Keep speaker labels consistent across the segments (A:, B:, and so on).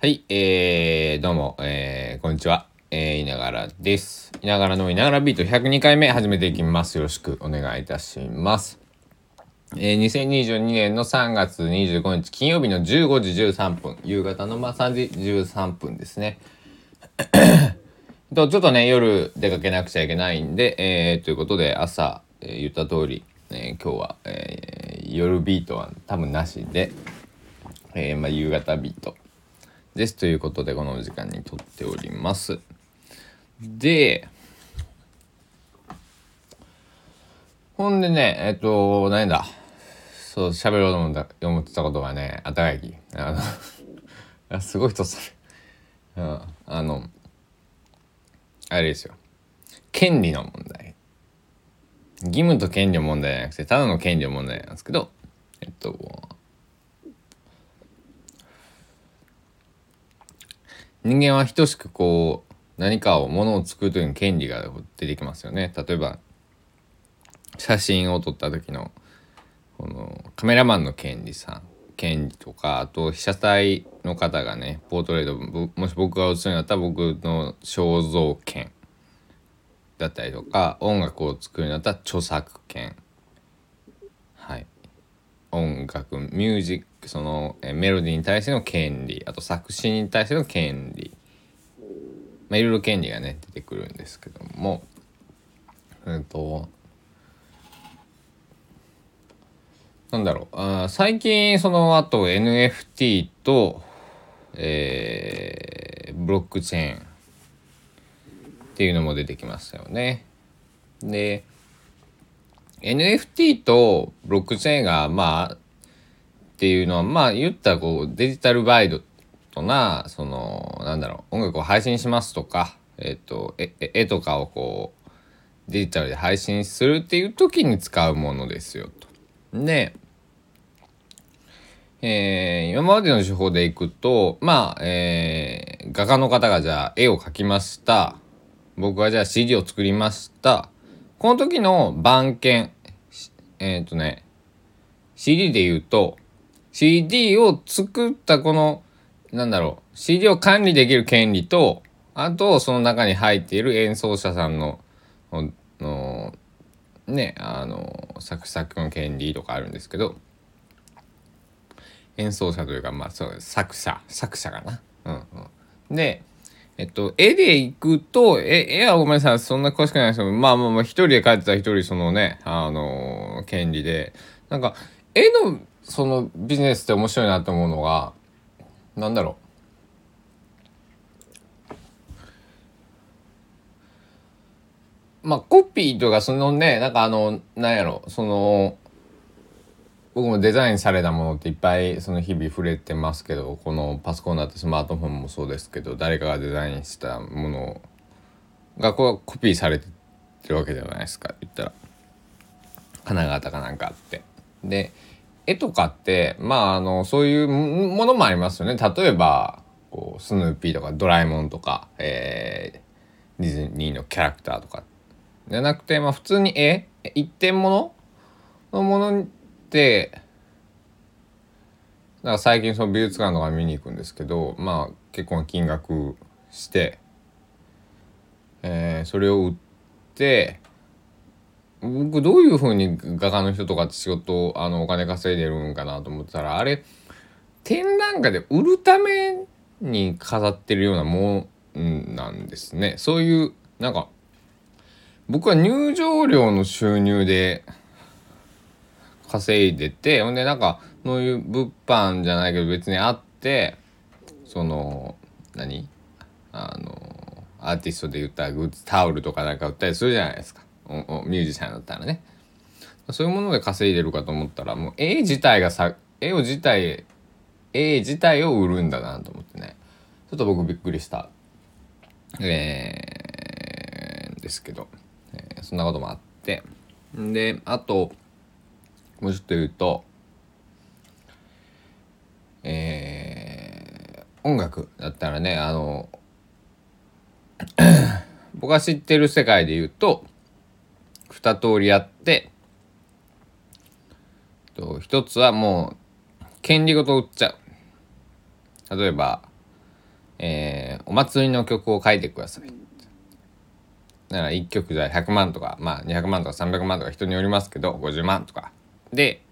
A: はい、えー、どうも、えー、こんにちは。えー、いながらです。いながらのいながらビート102回目始めていきます。よろしくお願いいたします。えー、2022年の3月25日金曜日の15時13分、夕方のまあ3時13分ですね。とちょっとね、夜出かけなくちゃいけないんで、えー、ということで朝、えー言った通り、えー今日は、えー夜ビートは多分なしで、えーまあ、夕方ビートです。ということで、この時間に撮っております。で、ほんでね、えっと、何だ。そう、喋ろうと思った思ってたことがね、あたがき。あの、すごい人それ。うん。あの、あれですよ。権利の問題。義務と権利の問題じゃなくて、ただの権利の問題なんですけど、えっと、人間は等しくこう何かをものを作るときに権利が出てきますよね。例えば写真を撮った時のこのカメラマンの権利さん権利とかあと被写体の方がねポートレートもし僕が写るんだったら僕の肖像権だったりとか音楽を作るんだったら著作権。はい。音楽ミュージックそのメロディーに対しての権利あと作詞に対しての権利。まあいろいろ権利がね出てくるんですけども。うんとなんだろう。あ最近その後 NFT とえーブロックチェーン。っていうのも出てきましたよね。で NFT とブロックチェーンがまあっていうのはまあ言ったらこうデジタルバイドとなそのなんだろう音楽を配信しますとかえっ、と絵とかをこうデジタルで配信するっていう時に使うものですよと。で、えー今までの手法でいくとまあ、えー画家の方がじゃあ絵を描きました僕はじゃあ CD を作りましたこの時の番犬えっ、とね CD で言うと CD を作ったこのなんだろう CD を管理できる権利とあとその中に入っている演奏者さんののねあの作作の権利とかあるんですけど演奏者というかまあそう作者作者かな。うんうん、でえっと絵でいくと絵絵はごめんなさいそんな詳しくないですけどまあまあまあ一人で描いてたら一人そのねあの権利でなんか絵のそのビジネスって面白いなと思うのがなんだろう。まあコピーとかそのねなんかあのなんやろ。その僕もデザインされたものっていっぱいその日々触れてますけどこのパソコンだってスマートフォンもそうですけど誰かがデザインしたものがこうコピーされてるわけじゃないですか。言ったら。金型かなんかあって。で絵とかってまああのそういうものもありますよね。例えばこうスヌーピーとかドラえもんとか、えーディズニーのキャラクターとか。じゃなくてまあ普通に絵一点物？のものってだか最近その美術館とか見に行くんですけどまあ結構金額して、えーそれを売って僕どういうふうに画家の人とかって仕事あのお金稼いでるんかなと思ってたらあれ展覧会で売るために飾ってるようなもんなんですね。そういうなんか僕は入場料の収入で稼いでてほんでなんかそういう物販じゃないけど別にあってその何？あのアーティストで言ったグッズタオルとかなんか売ったりするじゃないですか。ミュージシャンだったらね。そういうもので稼いでるかと思ったらもう絵自体がさ絵を自体絵自体を売るんだなと思ってね。ちょっと僕びっくりした。えー、ですけど、えーそんなこともあって。であともうちょっと言うとえー音楽だったらねあの 僕が知ってる世界で言うと二通りあってと一つはもう権利ごと売っちゃう例えばえー、お祭りの曲を書いてください。なら1曲じゃ100万とか、まあ200万とか300万とか人によりますけど、50万とか。で、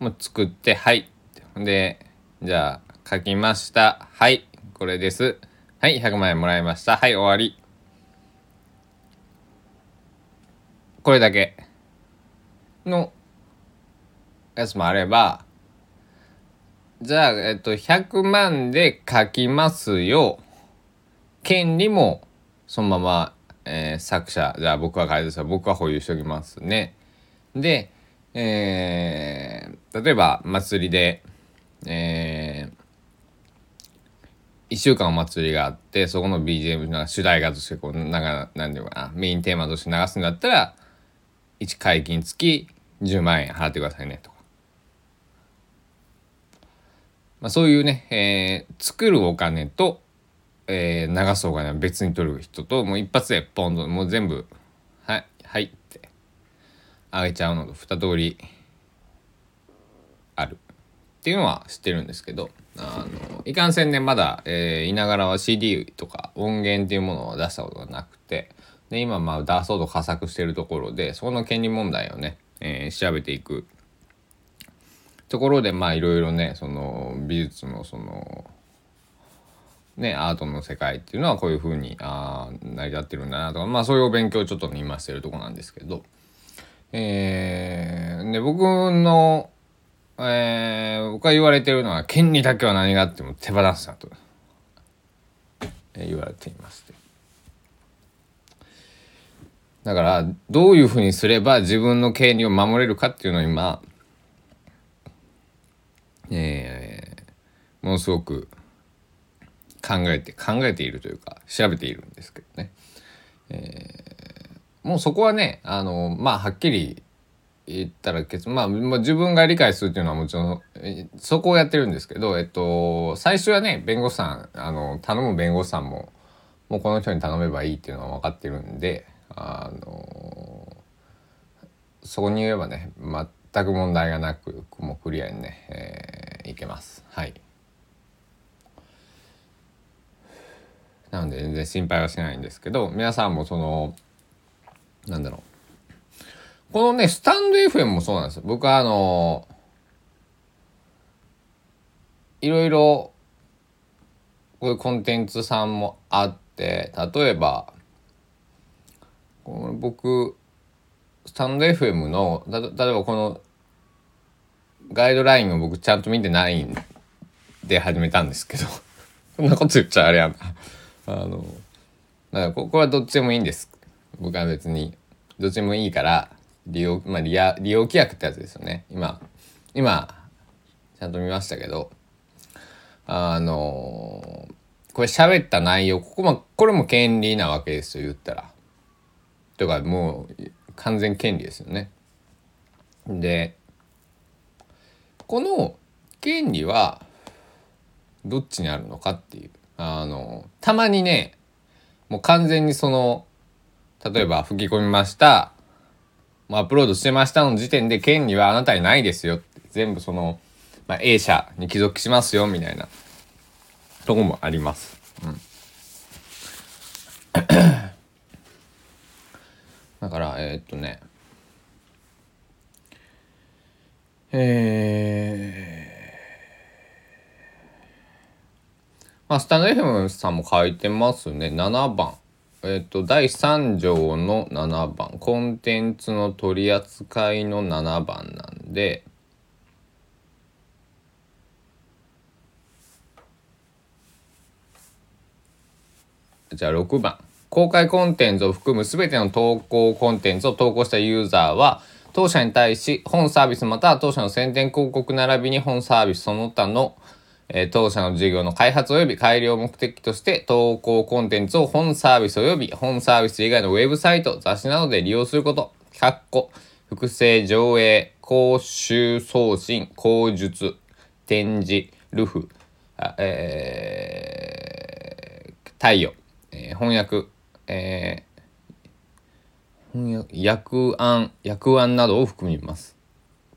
A: もう作って、はい。で、じゃあ書きました。はい。これです。はい。100万円もらいました。はい。終わり。これだけのやつもあれば、じゃあ、えっと、100万で書きますよ。権利もそのまま、えー、作者、じゃあ僕は書いてた僕は保有しておきますね。で、えー、例えば祭りで、えー、1週間お祭りがあってそこの BGM が主題歌としてこうなんかなんていうかなメインテーマとして流すんだったら1解禁付き10万円払ってくださいねとか、まあ、そういうね、えー、作るお金と、えー、流すお金は別に取る人ともう一発でポンともう全部はいはいってあげちゃうのと2通りある。っていうのは知ってるんですけどあのいかんせんねまだ、えー、いながらは CD とか音源っていうものを出したことがなくで今まあ出そうと佳作してるところでそこの権利問題をね、えー、調べていく。ところでまあいろいろねその美術のそのねアートの世界っていうのはこういうふうにあ成り立ってるんだなとかまあそういうお勉強をちょっと今してるとこなんですけど。えー、で僕のえー、僕が言われてるのは権利だけは何があっても手放すなと、えー、言われていまして。だから、どういうふうにすれば自分の権利を守れるかっていうのを今、えー、ものすごく考えて、考えているというか、調べているんですけどね。えー、もうそこはね、あの、まあ、はっきり言ったらまあ、自分が理解するっていうのはもちろん、そこをやってるんですけど、えっと、最初はね、弁護士さん、あの、頼む弁護士さんも、もうこの人に頼めばいいっていうのは分かってるんで、あのそこに言えばね全く問題がなくもうクリアにね、えー、いけます。はい。なので全然心配はしないんですけど皆さんもそのなんだろう。このねスタンド FM もそうなんですよ。僕はあのいろいろこういうコンテンツさんもあって例えば僕スタンド FM のだ例えばこのガイドラインを僕ちゃんと見てないんで始めたんですけど こんなこと言っちゃあれやなあのだからここはどっちでもいいんです。僕は別にどっちでもいいから利用まあ利用利用規約ってやつですよね。今今ちゃんと見ましたけどあのこれ喋った内容ここもこれも権利なわけですよ言ったら。とかもう完全権利ですよね。でこの権利はどっちにあるのかっていうあのたまにねもう完全にその例えば吹き込みましたアップロードしてましたの時点で権利はあなたにないですよ全部その、まあ、A 社に帰属しますよみたいなとこもあります。うんだから、えー、っとね、えー、まあ、スタンド FM さんも書いてますね。7番。えっ、と、第3条の7番。コンテンツの取り扱いの7番なんで、じゃあ6番。公開コンテンツを含む全ての投稿コンテンツを投稿したユーザーは、当社に対し本サービスまたは当社の宣伝広告並びに本サービスその他の、えー、当社の事業の開発及び改良を目的として投稿コンテンツを本サービス及び本サービス以外のウェブサイト、雑誌などで利用すること、100個、複製、上映、講習送信、口述、展示、ルフ、えー、貸与、えー、翻訳、えー、訳案、訳案などを含みます。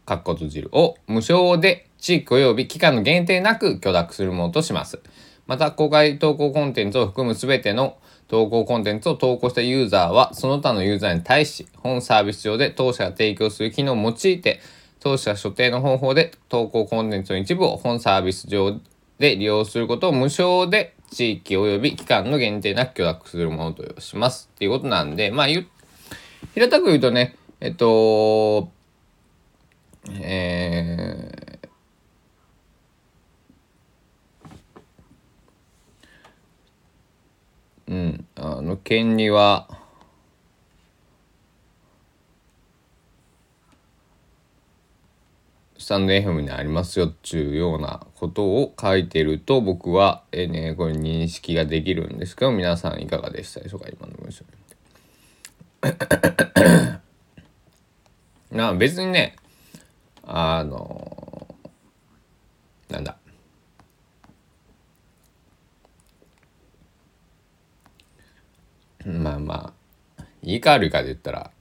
A: 括弧閉じるを無償で地域及び期間の限定なく許諾するものとします。また公開投稿コンテンツを含む全ての投稿コンテンツを投稿したユーザーはその他のユーザーに対し本サービス上で当社が提供する機能を用いて当社所定の方法で投稿コンテンツの一部を本サービス上で利用することを無償で地域及び期間の限定なく許諾するものとします。っていうことなんでまあ平たく言うとねえっとえー、うんあの権利はスタンド FM にありますよっていうようなことを書いてると僕は、えー、ね、これ認識ができるんですけど皆さんいかがでした？でしょうか今の文章な別にねあのなんだ。まあまあいいか悪いかで言ったら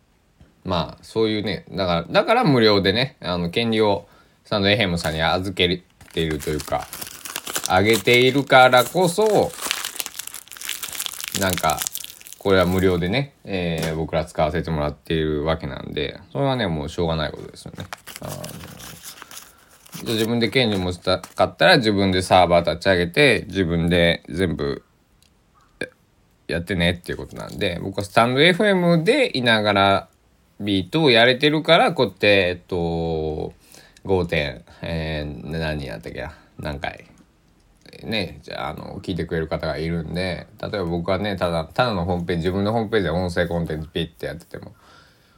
A: まあそういうねだからだから無料でねあの権利をスタンドエヘムさんに預けているというかあげているからこそなんかこれは無料でね、えー、僕ら使わせてもらっているわけなんでそれはねもうしょうがないことですよね。あの自分で権利持ちたかったら自分でサーバー立ち上げて自分で全部やってねっていうことなんで僕はスタンド FM でいながらビートをやれてるからこうやってえっと5点、えー、何やったっけや何回？ねじゃああの聞いてくれる方がいるんで例えば僕はねただただのホームページ自分のホームページで音声コンテンツピッてやってても、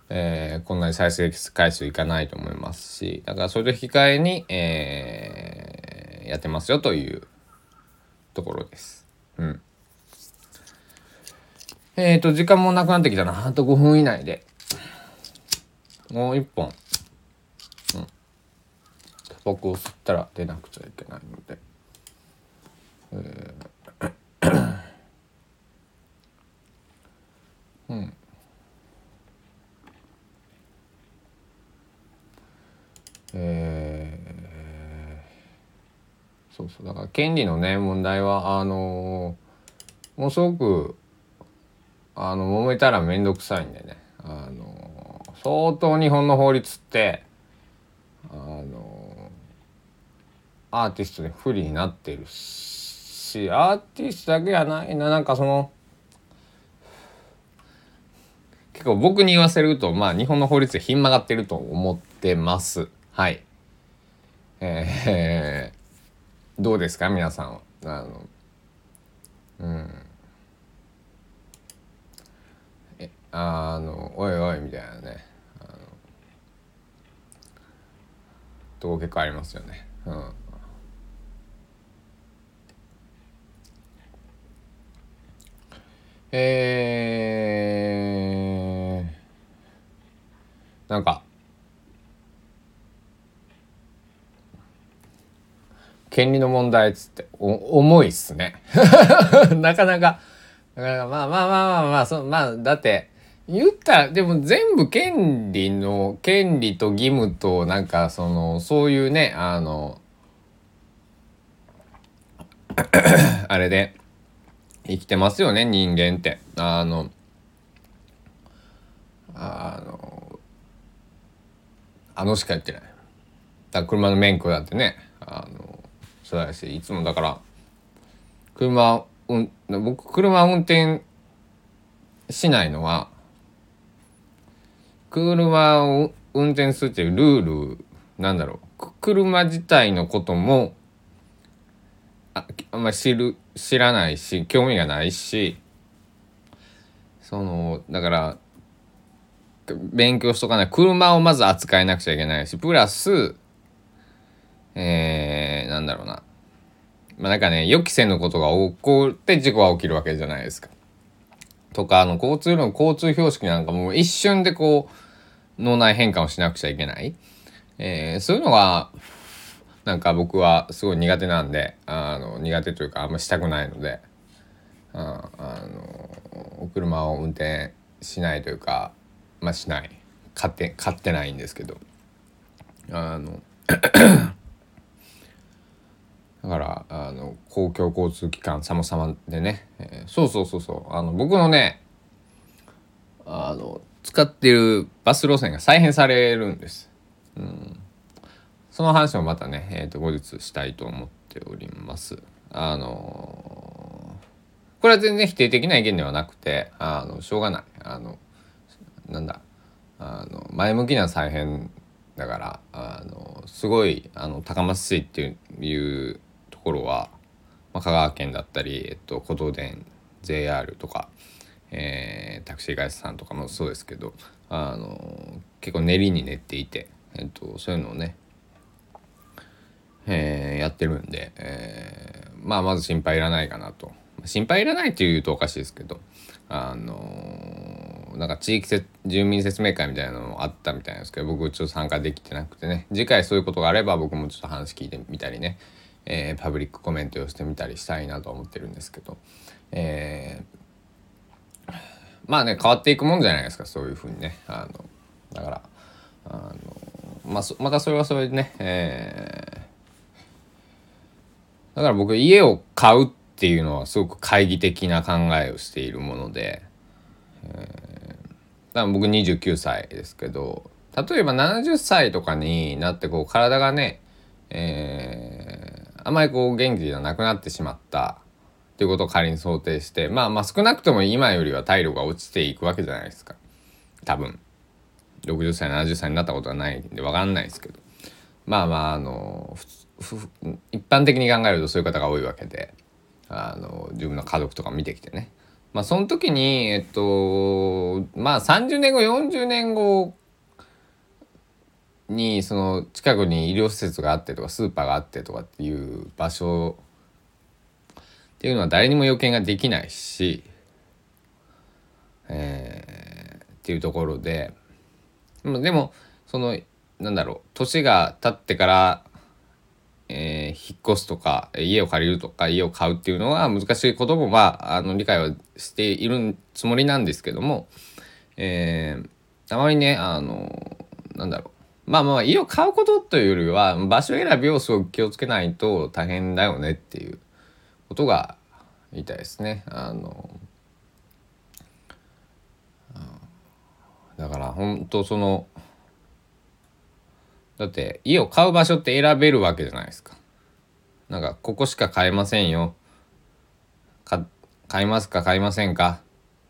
A: えー、こんなに再生回数いかないと思いますしだからそれと引き換えに、えー、やってますよというところです。うん。えっ、ー、と時間もなくなってきたな。あと5分以内で。もう一本、タバコを吸ったら出なくちゃいけないので。えー、うん。えー、そうそうだから権利のね問題はあのー、もうすごくあの揉めたら面倒くさいんでねあの相当日本の法律ってあのアーティストで不利になってるしアーティストだけじゃないな。なんかその結構僕に言わせるとまあ日本の法律でひん曲がってると思ってます。はい。えー、どうですか？皆さんあのうん。えあのおいおいみたいなね。あのとこ結構ありますよね。うん、えー、なんか権利の問題っつってお重いっすね。なかなかなかなかまあまあまあまあまあそまあだって言ったらでも全部権利の権利と義務となんかそのそういうねあの あれで生きてますよね人間って。あのあのあのしか言ってない。だ車の免許だってねあのそうだしいつもだから車、うん、僕車運転しないのは車を運転するっていうルールなんだろう車自体のこともあんまり知る知らないし興味がないしそのだから勉強しとかない。車をまず扱えなくちゃいけないしプラスえー、なんだろうな。まあなんかね予期せぬことが起こって事故が起きるわけじゃないですか。とかあの交通の交通標識なんかも一瞬でこう脳内変換をしなくちゃいけない、えー、そういうのがなんか僕はすごい苦手なんであの苦手というかあんましたくないのでああの車を運転しないというかまあしない買って買ってないんですけどあの だからあの公共交通機関様々でね、えー、そうそうそうそうあの僕のねあの使ってるバス路線が再編されるんです。うん、その話もまたね、えー、と後日したいと思っております。あのー、これは全然否定的な意見ではなくてあのしょうがないあのなんだあの前向きな再編だからあのすごいあの高松市っていうところは、まあ、香川県だったり、えっと、琴道電 JR とか、えー、タクシー会社さんとかもそうですけどあの結構練りに練っていて、えっと、そういうのをね、ってるんで、えー、まあまず心配いらないかなと。心配いらないっていうとおかしいですけどあのなんか地域せ住民説明会みたいなのもあったみたいなんですけど僕ちょっと参加できてなくてね。次回そういうことがあれば僕もちょっと話聞いてみたりね、えー、パブリックコメントをしてみたりしたいなと思ってるんですけど、えー、まあね変わっていくもんじゃないですかそういうふうにね。あのだからあの、まあ、またそれはそれでね、えー、だから僕家を買うっていうのはすごく懐疑的な考えをしているもので、えー、だから僕29歳ですけど例えば70歳とかになってこう体がね、えー、あまりこう元気じゃなくなってしまったっていうことを仮に想定してまあまあ少なくとも今よりは体力が落ちていくわけじゃないですか。多分。60歳70歳になったことはないんで分かんないですけど。まあまああの普通一般的に考えるとそういう方が多いわけで。あの自分の家族とか見てきてねまあその時にえっとまあ30年後40年後にその近くに医療施設があってとかスーパーがあってとかっていう場所っていうのは誰にも予見ができないし、えー、っていうところででもそのなんだろう年が経ってからえー、引っ越すとか家を借りるとか家を買うっていうのは難しいこともまああの理解はしているつもりなんですけども、えー、あまりねあのなんだろうまあまあ家を買うことというよりは場所選びをすごく気をつけないと大変だよねっていうことが言いたいですね。あのだから本当そのだって家を買う場所って選べるわけじゃないですか。なんかここしか買えませんよ。か買いますか買いませんか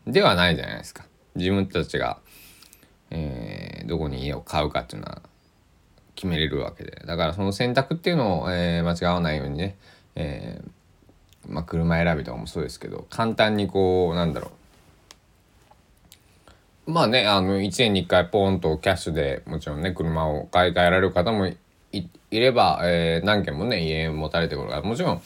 A: ではないじゃないですか。自分たちが、えー、どこに家を買うかっていうのは決めれるわけで。だからその選択っていうのを、えー、間違わないようにね、えー、まあ車選びとかもそうですけど簡単にこうなんだろうまあねあの1年に1回ポーンとキャッシュでもちろんね車を買い替えられる方もいれば、えー、何件もね家持たれてくる方もちろんい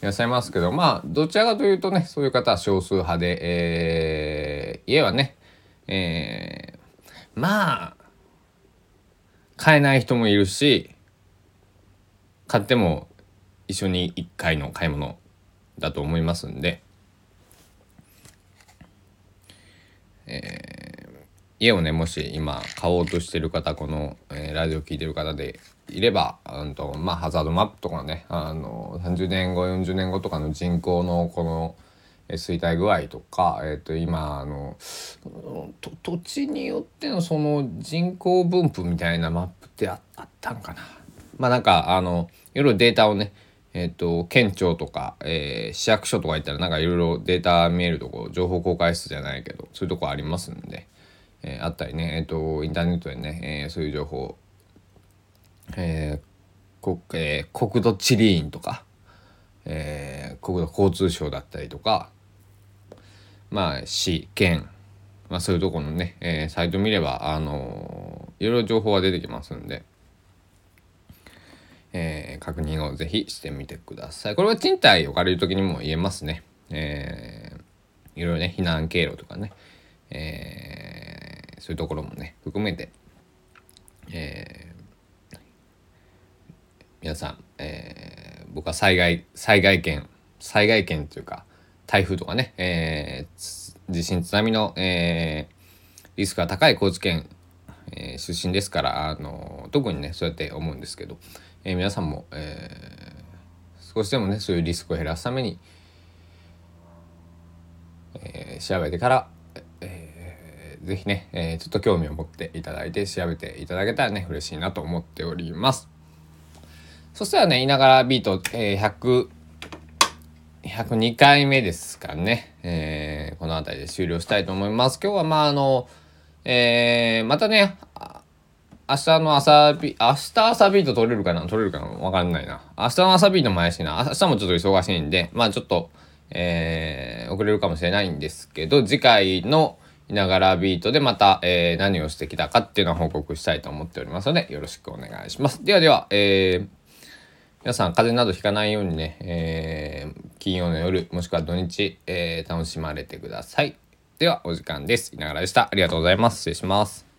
A: らっしゃいますけどまあどちらかというとねそういう方は少数派で、えー、家はね、えー、まあ買えない人もいるし買っても一緒に1回の買い物だと思いますんで。えー家をねもし今買おうとしてる方この、えー、ラジオ聴いてる方でいれば、うんとまあ、ハザードマップとかねあの30年後40年後とかの人口のこの衰退具合とか、えー、と今あの土地によってのその人口分布みたいなマップってあったんかな。まあなんかあのいろいろデータをねえっ、ー、と県庁とか、えー、市役所とか行ったらなんかいろいろデータ見えるとこ情報公開室じゃないけどそういうとこありますんで。えー、あったりね、えーと、インターネットでね、えー、そういう情報、えー国えー、国土地理院とか、えー、国土交通省だったりとかまあ市県、まあ、そういうところのね、えー、サイト見れば、あのー、いろいろ情報が出てきますんで。えー、確認をぜひしてみてください。これは賃貸を借りる時にも言えますね。えー、いろいろね、避難経路とかね、えそういうところもね含めて、えー、皆さん、えー、僕は災害災害圏災害圏というか台風とかね、えー、地震津波の、えー、リスクが高い高知県、えー、出身ですからあの特にねそうやって思うんですけど、えー、皆さんも、えー、少しでもねそういうリスクを減らすために、えー、調べてから、えー、ぜひね、えー、ちょっと興味を持っていただいて調べていただけたらね嬉しいなと思っております。そしたらねいながらビート、えー、100 102回目ですかね、えー、この辺りで終了したいと思います。今日はまああのえー、またね明日の朝ビ、明日朝ビート取れるかな？取れるかな？わかんないな。明日の朝ビートも怪しいな。明日もちょっと忙しいんで、まあちょっと、えー、遅れるかもしれないんですけど、次回のながらビートでまた、えー、何をしてきたかっていうのは報告したいと思っておりますので、よろしくお願いします。ではでは、えー、皆さん風邪などひかないようにね、えー、金曜の夜、もしくは土日、えー、楽しまれてください。では、お時間です。いながらでした。ありがとうございます。失礼します。